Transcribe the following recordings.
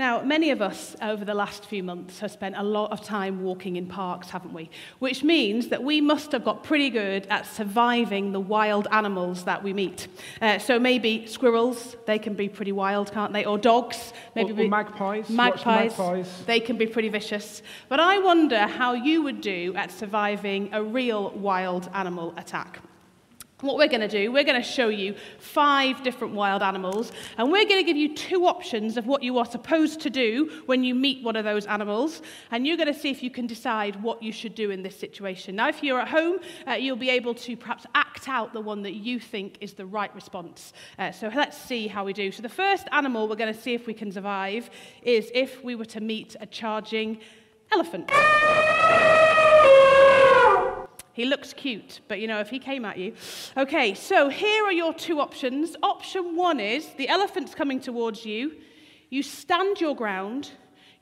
Now, many of us over the last few months have spent a lot of time walking in parks, haven't we? Which means that we must have got pretty good at surviving the wild animals that we meet. Uh, so maybe squirrels, they can be pretty wild, can't they? Or dogs, maybe or, or magpies. Magpies, magpies. They can be pretty vicious. But I wonder how you would do at surviving a real wild animal attack. What we're going to do, we're going to show you five different wild animals, and we're going to give you two options of what you are supposed to do when you meet one of those animals, and you're going to see if you can decide what you should do in this situation. Now, if you're at home, uh, you'll be able to perhaps act out the one that you think is the right response. Uh, so let's see how we do. So the first animal we're going to see if we can survive is if we were to meet a charging elephant. He looks cute, but you know, if he came at you. Okay, so here are your two options. Option one is the elephant's coming towards you. You stand your ground,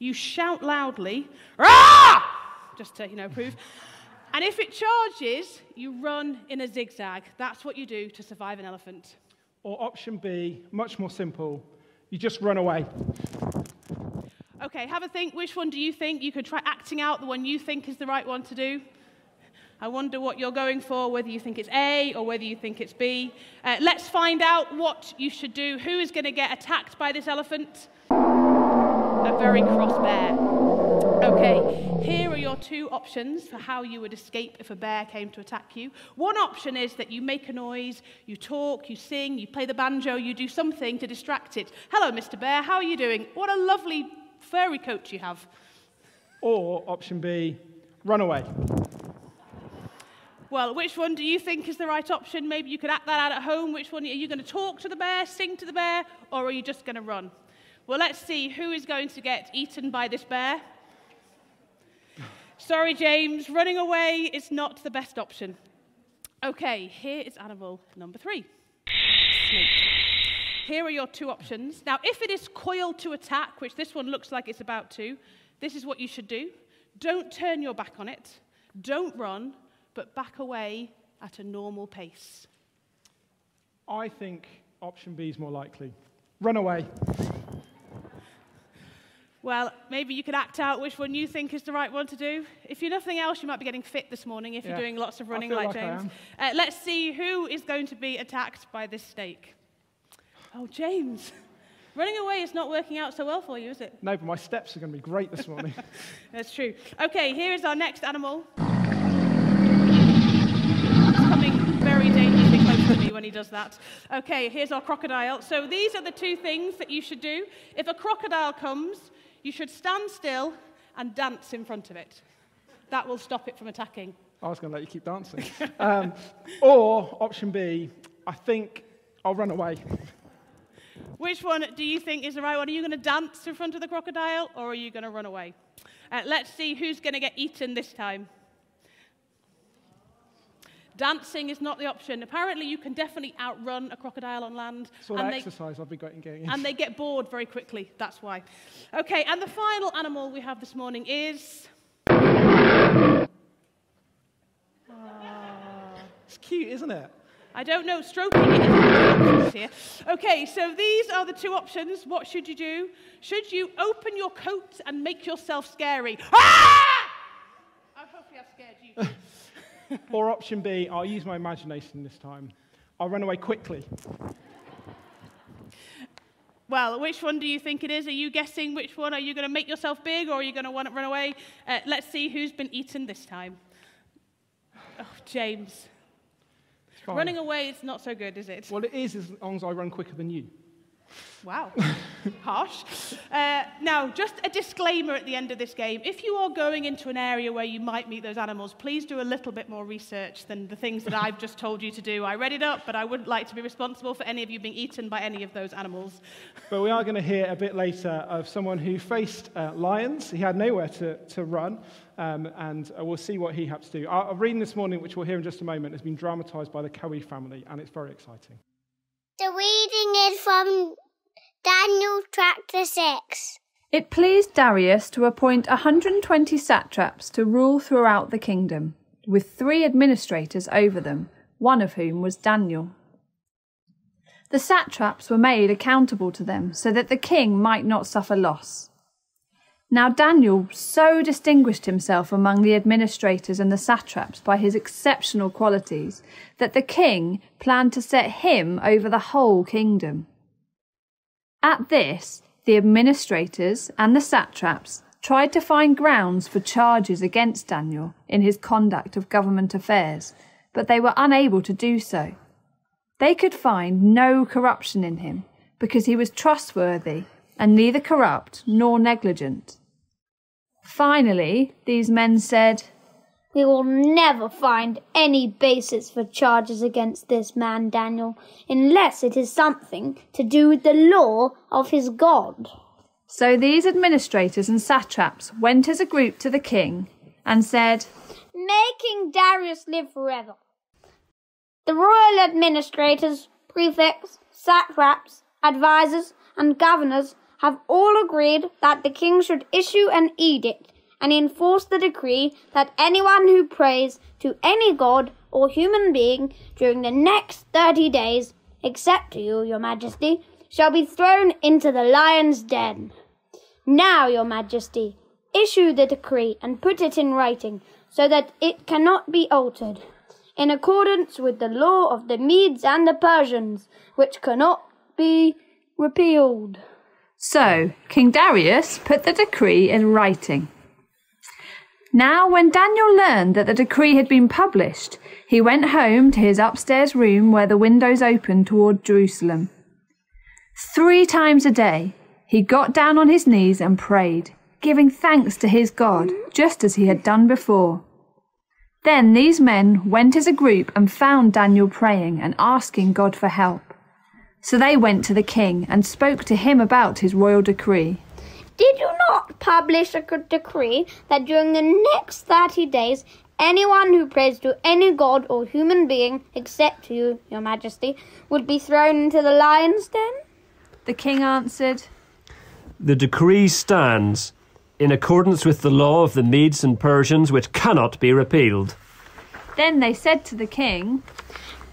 you shout loudly, Rah! just to, you know, prove. And if it charges, you run in a zigzag. That's what you do to survive an elephant. Or option B, much more simple, you just run away. Okay, have a think. Which one do you think? You could try acting out the one you think is the right one to do. I wonder what you're going for, whether you think it's A or whether you think it's B. Uh, let's find out what you should do. Who is going to get attacked by this elephant? A very cross bear. Okay, here are your two options for how you would escape if a bear came to attack you. One option is that you make a noise, you talk, you sing, you play the banjo, you do something to distract it. Hello, Mr. Bear, how are you doing? What a lovely furry coat you have. Or option B, run away. Well, which one do you think is the right option? Maybe you could act that out at home. Which one? Are you going to talk to the bear, sing to the bear, or are you just going to run? Well, let's see who is going to get eaten by this bear. Sorry, James, running away is not the best option. Okay, here is animal number three snake. Here are your two options. Now, if it is coiled to attack, which this one looks like it's about to, this is what you should do. Don't turn your back on it, don't run, but back away at a normal pace? I think option B is more likely. Run away. Well, maybe you could act out which one you think is the right one to do. If you're nothing else, you might be getting fit this morning if yeah. you're doing lots of running like, like James. Uh, let's see who is going to be attacked by this snake. Oh, James. Running away is not working out so well for you, is it? No, but my steps are going to be great this morning. That's true. Okay, here is our next animal. When he does that. Okay, here's our crocodile. So these are the two things that you should do. If a crocodile comes, you should stand still and dance in front of it. That will stop it from attacking. I was going to let you keep dancing. um, or option B, I think I'll run away. Which one do you think is the right one? Are you going to dance in front of the crocodile or are you going to run away? Uh, let's see who's going to get eaten this time. Dancing is not the option. Apparently, you can definitely outrun a crocodile on land. So and exercise they, I've been getting. And they get bored very quickly. That's why. Okay, and the final animal we have this morning is. It's cute, isn't it? I don't know. Stroking it is here. Okay, so these are the two options. What should you do? Should you open your coat and make yourself scary? Ah! I hope I've scared you. or option B, I'll use my imagination this time. I'll run away quickly. Well, which one do you think it is? Are you guessing which one? Are you going to make yourself big or are you going to want to run away? Uh, let's see who's been eaten this time. Oh, James. Running away is not so good, is it? Well, it is as long as I run quicker than you. Wow, harsh. Uh, now, just a disclaimer at the end of this game. If you are going into an area where you might meet those animals, please do a little bit more research than the things that I've just told you to do. I read it up, but I wouldn't like to be responsible for any of you being eaten by any of those animals. But we are going to hear a bit later of someone who faced uh, lions. He had nowhere to, to run, um, and uh, we'll see what he had to do. Our, our reading this morning, which we'll hear in just a moment, has been dramatized by the Cowie family, and it's very exciting. The reading is from Daniel chapter 6. It pleased Darius to appoint 120 satraps to rule throughout the kingdom, with three administrators over them, one of whom was Daniel. The satraps were made accountable to them so that the king might not suffer loss. Now Daniel so distinguished himself among the administrators and the satraps by his exceptional qualities that the king planned to set him over the whole kingdom. At this, the administrators and the satraps tried to find grounds for charges against Daniel in his conduct of government affairs, but they were unable to do so. They could find no corruption in him because he was trustworthy and neither corrupt nor negligent. Finally, these men said, We will never find any basis for charges against this man Daniel unless it is something to do with the law of his God. So these administrators and satraps went as a group to the king and said, May King Darius live forever. The royal administrators, prefects, satraps, advisers, and governors have all agreed that the king should issue an edict and enforce the decree that anyone who prays to any god or human being during the next thirty days, except you, your majesty, shall be thrown into the lion's den. Now, your majesty, issue the decree and put it in writing so that it cannot be altered, in accordance with the law of the Medes and the Persians, which cannot be repealed. So King Darius put the decree in writing. Now, when Daniel learned that the decree had been published, he went home to his upstairs room where the windows opened toward Jerusalem. Three times a day, he got down on his knees and prayed, giving thanks to his God, just as he had done before. Then these men went as a group and found Daniel praying and asking God for help. So they went to the king and spoke to him about his royal decree. Did you not publish a good decree that during the next thirty days anyone who prays to any god or human being except you, your majesty, would be thrown into the lion's den? The king answered, The decree stands in accordance with the law of the Medes and Persians, which cannot be repealed. Then they said to the king,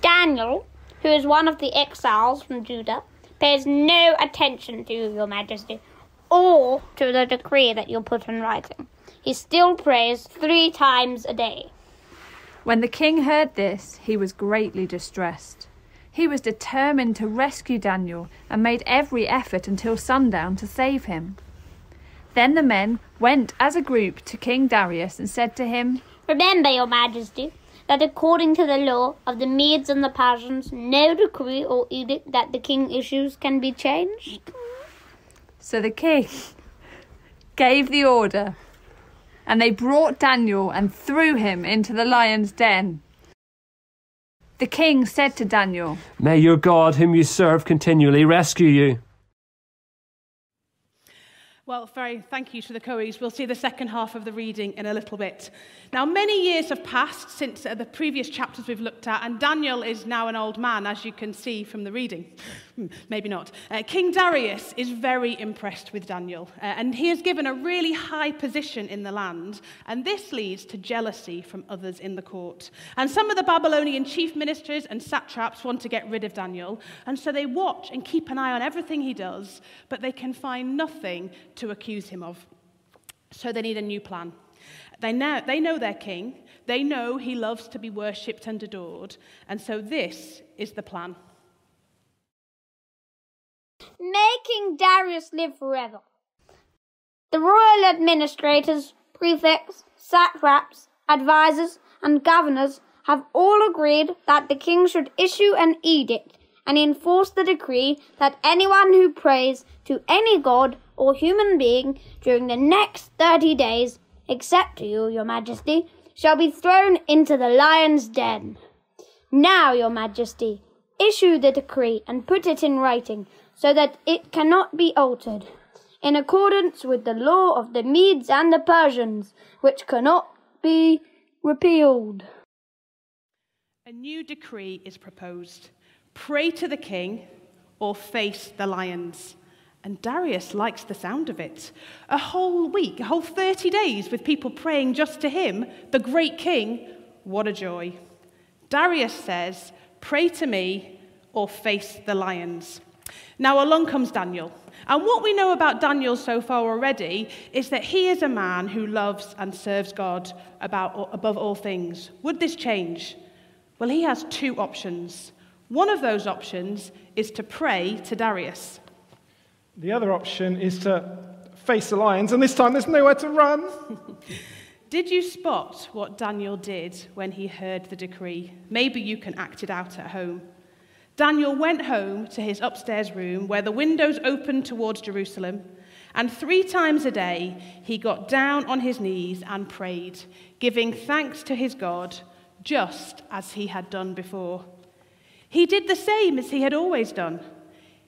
Daniel, who is one of the exiles from Judah, pays no attention to you, your majesty, or to the decree that you put in writing. He still prays three times a day. When the king heard this, he was greatly distressed. He was determined to rescue Daniel and made every effort until sundown to save him. Then the men went as a group to King Darius and said to him, Remember, your majesty, that according to the law of the Medes and the Persians, no decree or edict that the king issues can be changed. So the king gave the order, and they brought Daniel and threw him into the lion's den. The king said to Daniel, May your God, whom you serve continually, rescue you. Well, very thank you to the Coeys. We'll see the second half of the reading in a little bit. Now, many years have passed since uh, the previous chapters we've looked at, and Daniel is now an old man, as you can see from the reading. Hmm, maybe not. Uh, King Darius is very impressed with Daniel, uh, and he is given a really high position in the land, and this leads to jealousy from others in the court. And some of the Babylonian chief ministers and satraps want to get rid of Daniel, and so they watch and keep an eye on everything he does, but they can find nothing to accuse him of. So they need a new plan. They they know their king. They know he loves to be worshipped and adored. And so this is the plan. May King Darius live forever. The royal administrators, prefects, satraps, advisers, and governors have all agreed that the king should issue an edict and enforce the decree that anyone who prays to any god or human being during the next thirty days, except to you, your majesty, shall be thrown into the lion's den. Now, your majesty, issue the decree and put it in writing so that it cannot be altered, in accordance with the law of the Medes and the Persians, which cannot be repealed. A new decree is proposed pray to the king or face the lions. And Darius likes the sound of it. A whole week, a whole 30 days with people praying just to him, the great king. What a joy. Darius says, Pray to me or face the lions. Now, along comes Daniel. And what we know about Daniel so far already is that he is a man who loves and serves God about, above all things. Would this change? Well, he has two options. One of those options is to pray to Darius. The other option is to face the lions, and this time there's nowhere to run. did you spot what Daniel did when he heard the decree? Maybe you can act it out at home. Daniel went home to his upstairs room where the windows opened towards Jerusalem, and three times a day he got down on his knees and prayed, giving thanks to his God, just as he had done before. He did the same as he had always done.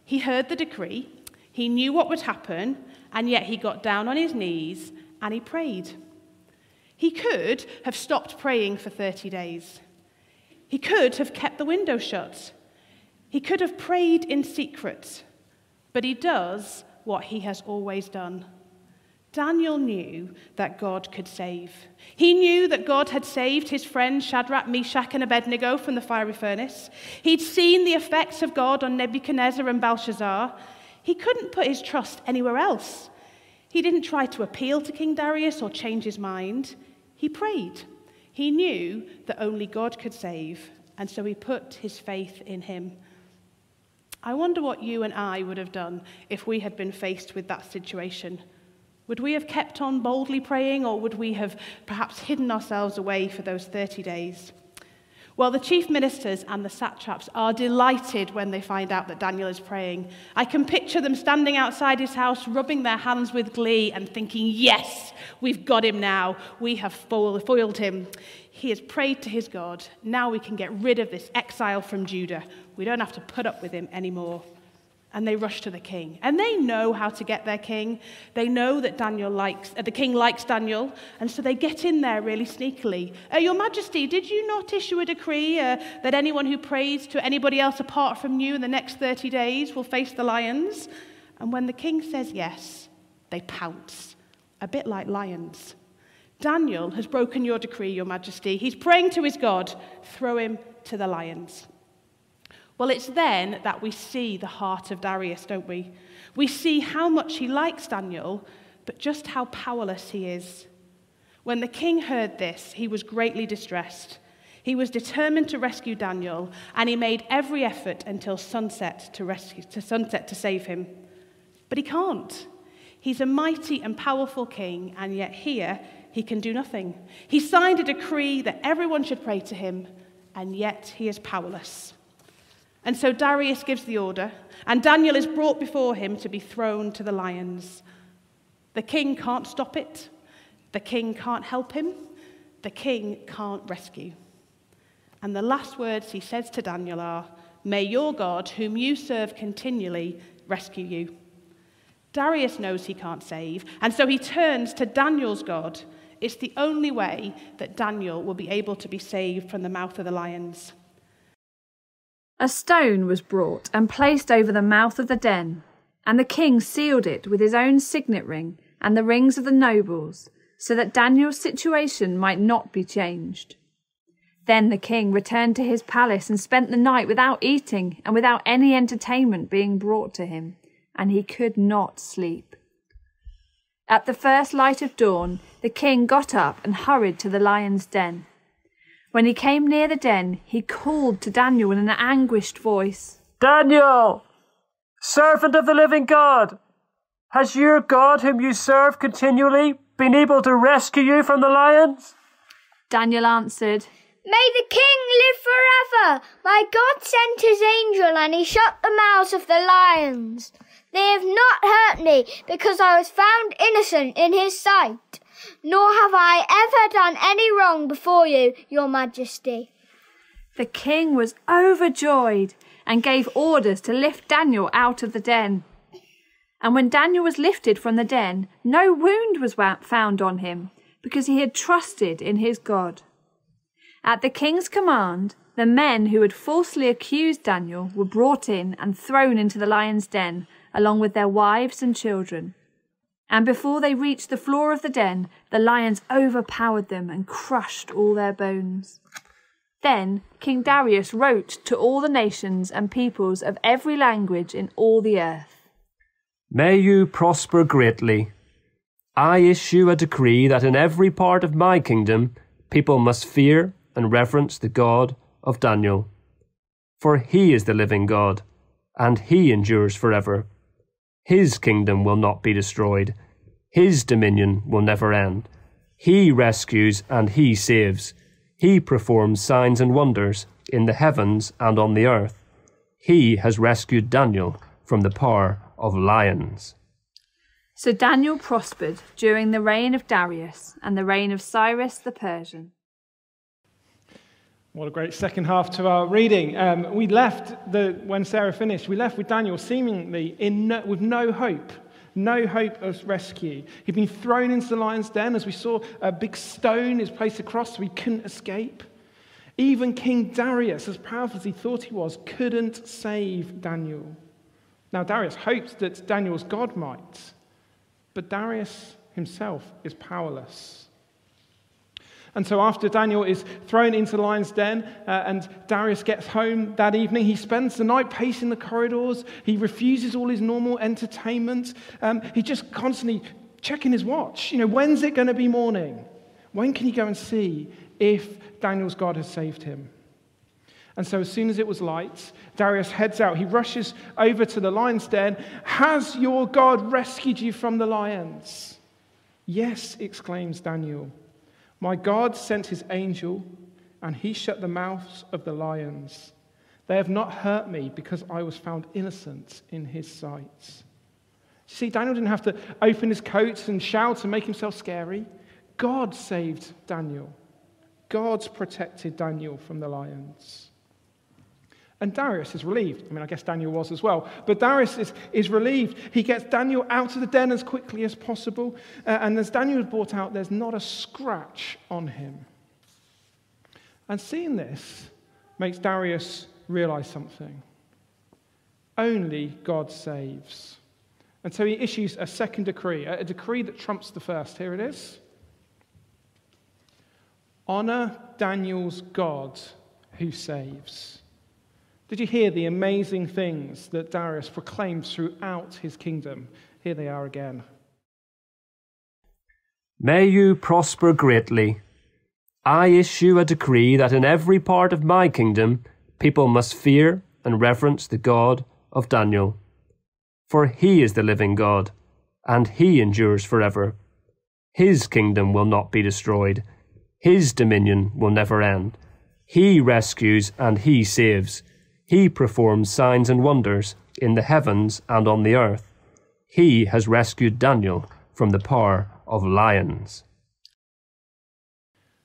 He heard the decree, he knew what would happen, and yet he got down on his knees and he prayed. He could have stopped praying for 30 days. He could have kept the window shut. He could have prayed in secret, but he does what he has always done. Daniel knew that God could save. He knew that God had saved his friends Shadrach, Meshach, and Abednego from the fiery furnace. He'd seen the effects of God on Nebuchadnezzar and Belshazzar. He couldn't put his trust anywhere else. He didn't try to appeal to King Darius or change his mind. He prayed. He knew that only God could save, and so he put his faith in him. I wonder what you and I would have done if we had been faced with that situation. Would we have kept on boldly praying, or would we have perhaps hidden ourselves away for those 30 days? Well, the chief ministers and the satraps are delighted when they find out that Daniel is praying. I can picture them standing outside his house, rubbing their hands with glee and thinking, Yes, we've got him now. We have foiled him. He has prayed to his God. Now we can get rid of this exile from Judah. We don't have to put up with him anymore. And they rush to the king. And they know how to get their king. They know that Daniel likes, uh, the king likes Daniel. And so they get in there really sneakily. Uh, Your Majesty, did you not issue a decree uh, that anyone who prays to anybody else apart from you in the next 30 days will face the lions? And when the king says yes, they pounce, a bit like lions. Daniel has broken your decree, Your Majesty. He's praying to his God. Throw him to the lions. Well, it's then that we see the heart of Darius, don't we? We see how much he likes Daniel, but just how powerless he is. When the king heard this, he was greatly distressed. He was determined to rescue Daniel, and he made every effort until sunset to, rescue, to sunset to save him. But he can't. He's a mighty and powerful king, and yet here he can do nothing. He signed a decree that everyone should pray to him, and yet he is powerless. And so Darius gives the order, and Daniel is brought before him to be thrown to the lions. The king can't stop it, the king can't help him, the king can't rescue. And the last words he says to Daniel are, May your God, whom you serve continually, rescue you. Darius knows he can't save, and so he turns to Daniel's God it's the only way that Daniel will be able to be saved from the mouth of the lions. A stone was brought and placed over the mouth of the den, and the king sealed it with his own signet ring and the rings of the nobles, so that Daniel's situation might not be changed. Then the king returned to his palace and spent the night without eating and without any entertainment being brought to him, and he could not sleep. At the first light of dawn, the king got up and hurried to the lion's den. When he came near the den, he called to Daniel in an anguished voice Daniel, servant of the living God, has your God, whom you serve continually, been able to rescue you from the lions? Daniel answered, May the king live forever! My God sent his angel and he shut the mouths of the lions. They have not hurt me, because I was found innocent in his sight. Nor have I ever done any wrong before you, your majesty. The king was overjoyed and gave orders to lift Daniel out of the den. And when Daniel was lifted from the den, no wound was found on him, because he had trusted in his God. At the king's command, the men who had falsely accused Daniel were brought in and thrown into the lion's den along with their wives and children. And before they reached the floor of the den, the lions overpowered them and crushed all their bones. Then King Darius wrote to all the nations and peoples of every language in all the earth. May you prosper greatly. I issue a decree that in every part of my kingdom people must fear and reverence the God of Daniel. For he is the living God, and he endures forever. His kingdom will not be destroyed, his dominion will never end. He rescues and he saves. He performs signs and wonders in the heavens and on the earth. He has rescued Daniel from the power of lions. So Daniel prospered during the reign of Darius and the reign of Cyrus the Persian. What a great second half to our reading. Um, we left, the, when Sarah finished, we left with Daniel seemingly in no, with no hope, no hope of rescue. He'd been thrown into the lion's den. As we saw, a big stone is placed across so he couldn't escape. Even King Darius, as powerful as he thought he was, couldn't save Daniel. Now, Darius hoped that Daniel's God might. But Darius himself is powerless. And so, after Daniel is thrown into the lion's den uh, and Darius gets home that evening, he spends the night pacing the corridors. He refuses all his normal entertainment. Um, he's just constantly checking his watch. You know, when's it going to be morning? When can he go and see if Daniel's God has saved him? And so, as soon as it was light, Darius heads out. He rushes over to the lion's den. Has your God rescued you from the lions? Yes, exclaims Daniel. My God sent his angel, and he shut the mouths of the lions. They have not hurt me because I was found innocent in his sight. See, Daniel didn't have to open his coat and shout and make himself scary. God saved Daniel. God protected Daniel from the lions. And Darius is relieved. I mean, I guess Daniel was as well. But Darius is, is relieved. He gets Daniel out of the den as quickly as possible. Uh, and as Daniel is brought out, there's not a scratch on him. And seeing this makes Darius realize something. Only God saves. And so he issues a second decree, a decree that trumps the first. Here it is Honor Daniel's God who saves. Did you hear the amazing things that Darius proclaimed throughout his kingdom? Here they are again. May you prosper greatly. I issue a decree that in every part of my kingdom people must fear and reverence the God of Daniel. For he is the living God, and he endures forever. His kingdom will not be destroyed, his dominion will never end. He rescues and he saves. He performs signs and wonders in the heavens and on the earth. He has rescued Daniel from the power of lions.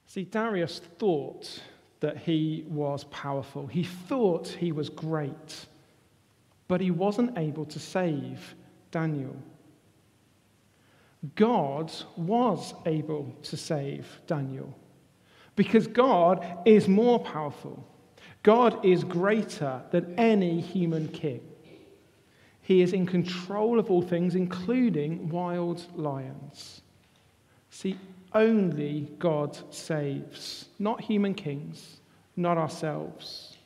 See, Darius thought that he was powerful. He thought he was great, but he wasn't able to save Daniel. God was able to save Daniel because God is more powerful. God is greater than any human king. He is in control of all things, including wild lions. See, only God saves, not human kings, not ourselves.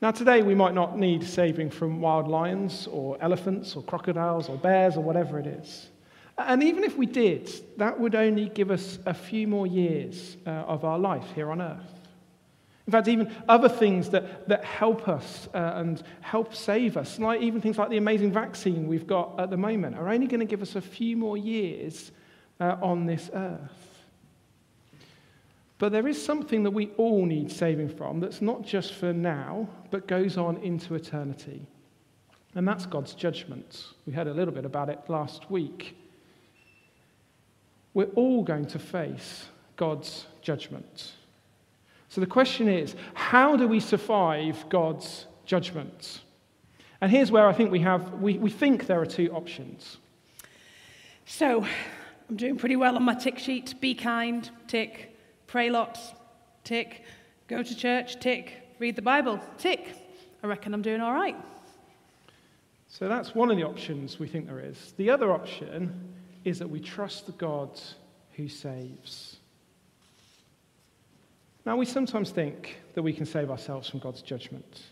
Now, today we might not need saving from wild lions or elephants or crocodiles or bears or whatever it is. And even if we did, that would only give us a few more years uh, of our life here on earth. In fact, even other things that, that help us uh, and help save us, like even things like the amazing vaccine we've got at the moment, are only going to give us a few more years uh, on this earth. But there is something that we all need saving from that's not just for now, but goes on into eternity. And that's God's judgment. We heard a little bit about it last week. We're all going to face God's judgment. So the question is how do we survive God's judgment? And here's where I think we have, we, we think there are two options. So, I'm doing pretty well on my tick sheet. Be kind, tick. Pray lots, tick. Go to church, tick. Read the Bible, tick. I reckon I'm doing all right. So that's one of the options we think there is. The other option is that we trust the God who saves. Now, we sometimes think that we can save ourselves from God's judgment.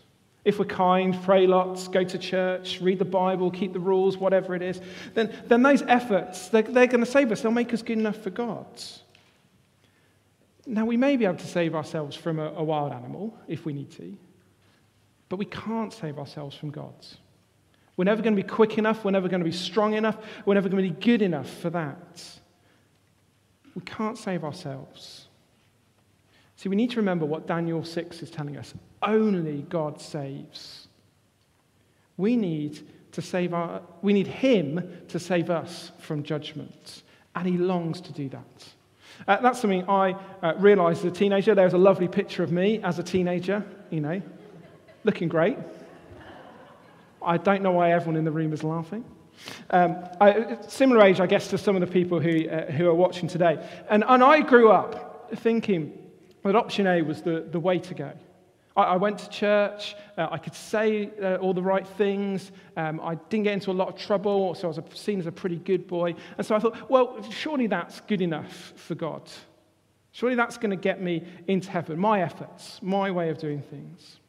If we're kind, pray lots, go to church, read the Bible, keep the rules, whatever it is, then, then those efforts, they're, they're going to save us. They'll make us good enough for God. Now, we may be able to save ourselves from a, a wild animal if we need to, but we can't save ourselves from God. We're never going to be quick enough. We're never going to be strong enough. We're never going to be good enough for that. We can't save ourselves. See, we need to remember what Daniel 6 is telling us. Only God saves. We need to save our, we need Him to save us from judgment. And He longs to do that. Uh, that's something I uh, realized as a teenager. There's a lovely picture of me as a teenager, you know, looking great. I don't know why everyone in the room is laughing. Um, I, similar age, I guess, to some of the people who, uh, who are watching today. And, and I grew up thinking that option A was the, the way to go. I, I went to church, uh, I could say uh, all the right things, um, I didn't get into a lot of trouble, so I was seen as a pretty good boy. And so I thought, well, surely that's good enough for God. Surely that's going to get me into heaven, my efforts, my way of doing things.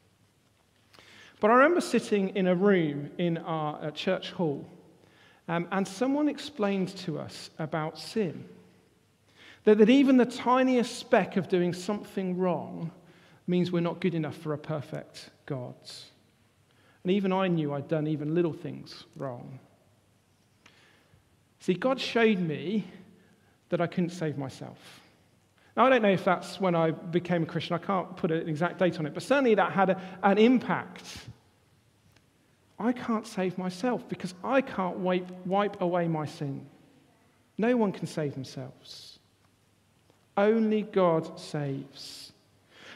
But I remember sitting in a room in our uh, church hall, um, and someone explained to us about sin. That, that even the tiniest speck of doing something wrong means we're not good enough for a perfect God. And even I knew I'd done even little things wrong. See, God showed me that I couldn't save myself. Now, I don't know if that's when I became a Christian. I can't put an exact date on it, but certainly that had a, an impact. I can't save myself because I can't wipe, wipe away my sin. No one can save themselves. Only God saves.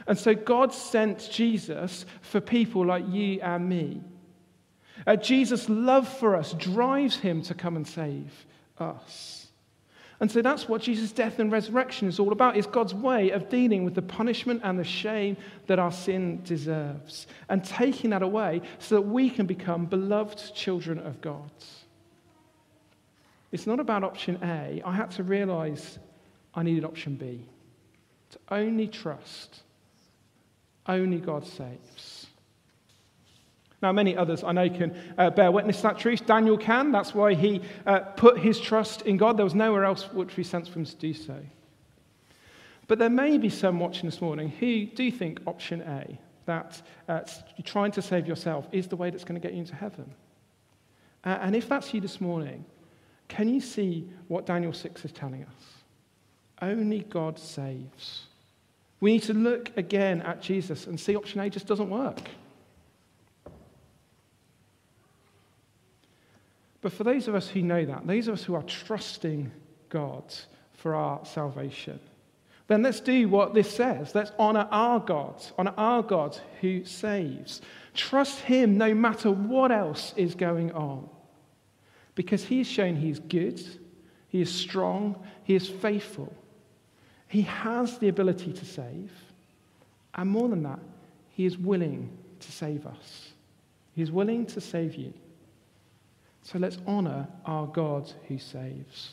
And so God sent Jesus for people like you and me. Uh, Jesus' love for us drives him to come and save us. And so that's what Jesus' death and resurrection is all about. It's God's way of dealing with the punishment and the shame that our sin deserves and taking that away so that we can become beloved children of God. It's not about option A. I had to realize I needed option B to only trust, only God saves. Now, many others I know can uh, bear witness to that truth. Daniel can. That's why he uh, put his trust in God. There was nowhere else which we sense for him to do so. But there may be some watching this morning who do think option A, that uh, trying to save yourself, is the way that's going to get you into heaven. And if that's you this morning, can you see what Daniel 6 is telling us? Only God saves. We need to look again at Jesus and see option A just doesn't work. But for those of us who know that, those of us who are trusting God for our salvation, then let's do what this says. Let's honor our God, honor our God who saves. Trust Him no matter what else is going on. Because He He's shown He's good, He is strong, He is faithful. He has the ability to save. And more than that, He is willing to save us. He is willing to save you. So let's honor our God who saves.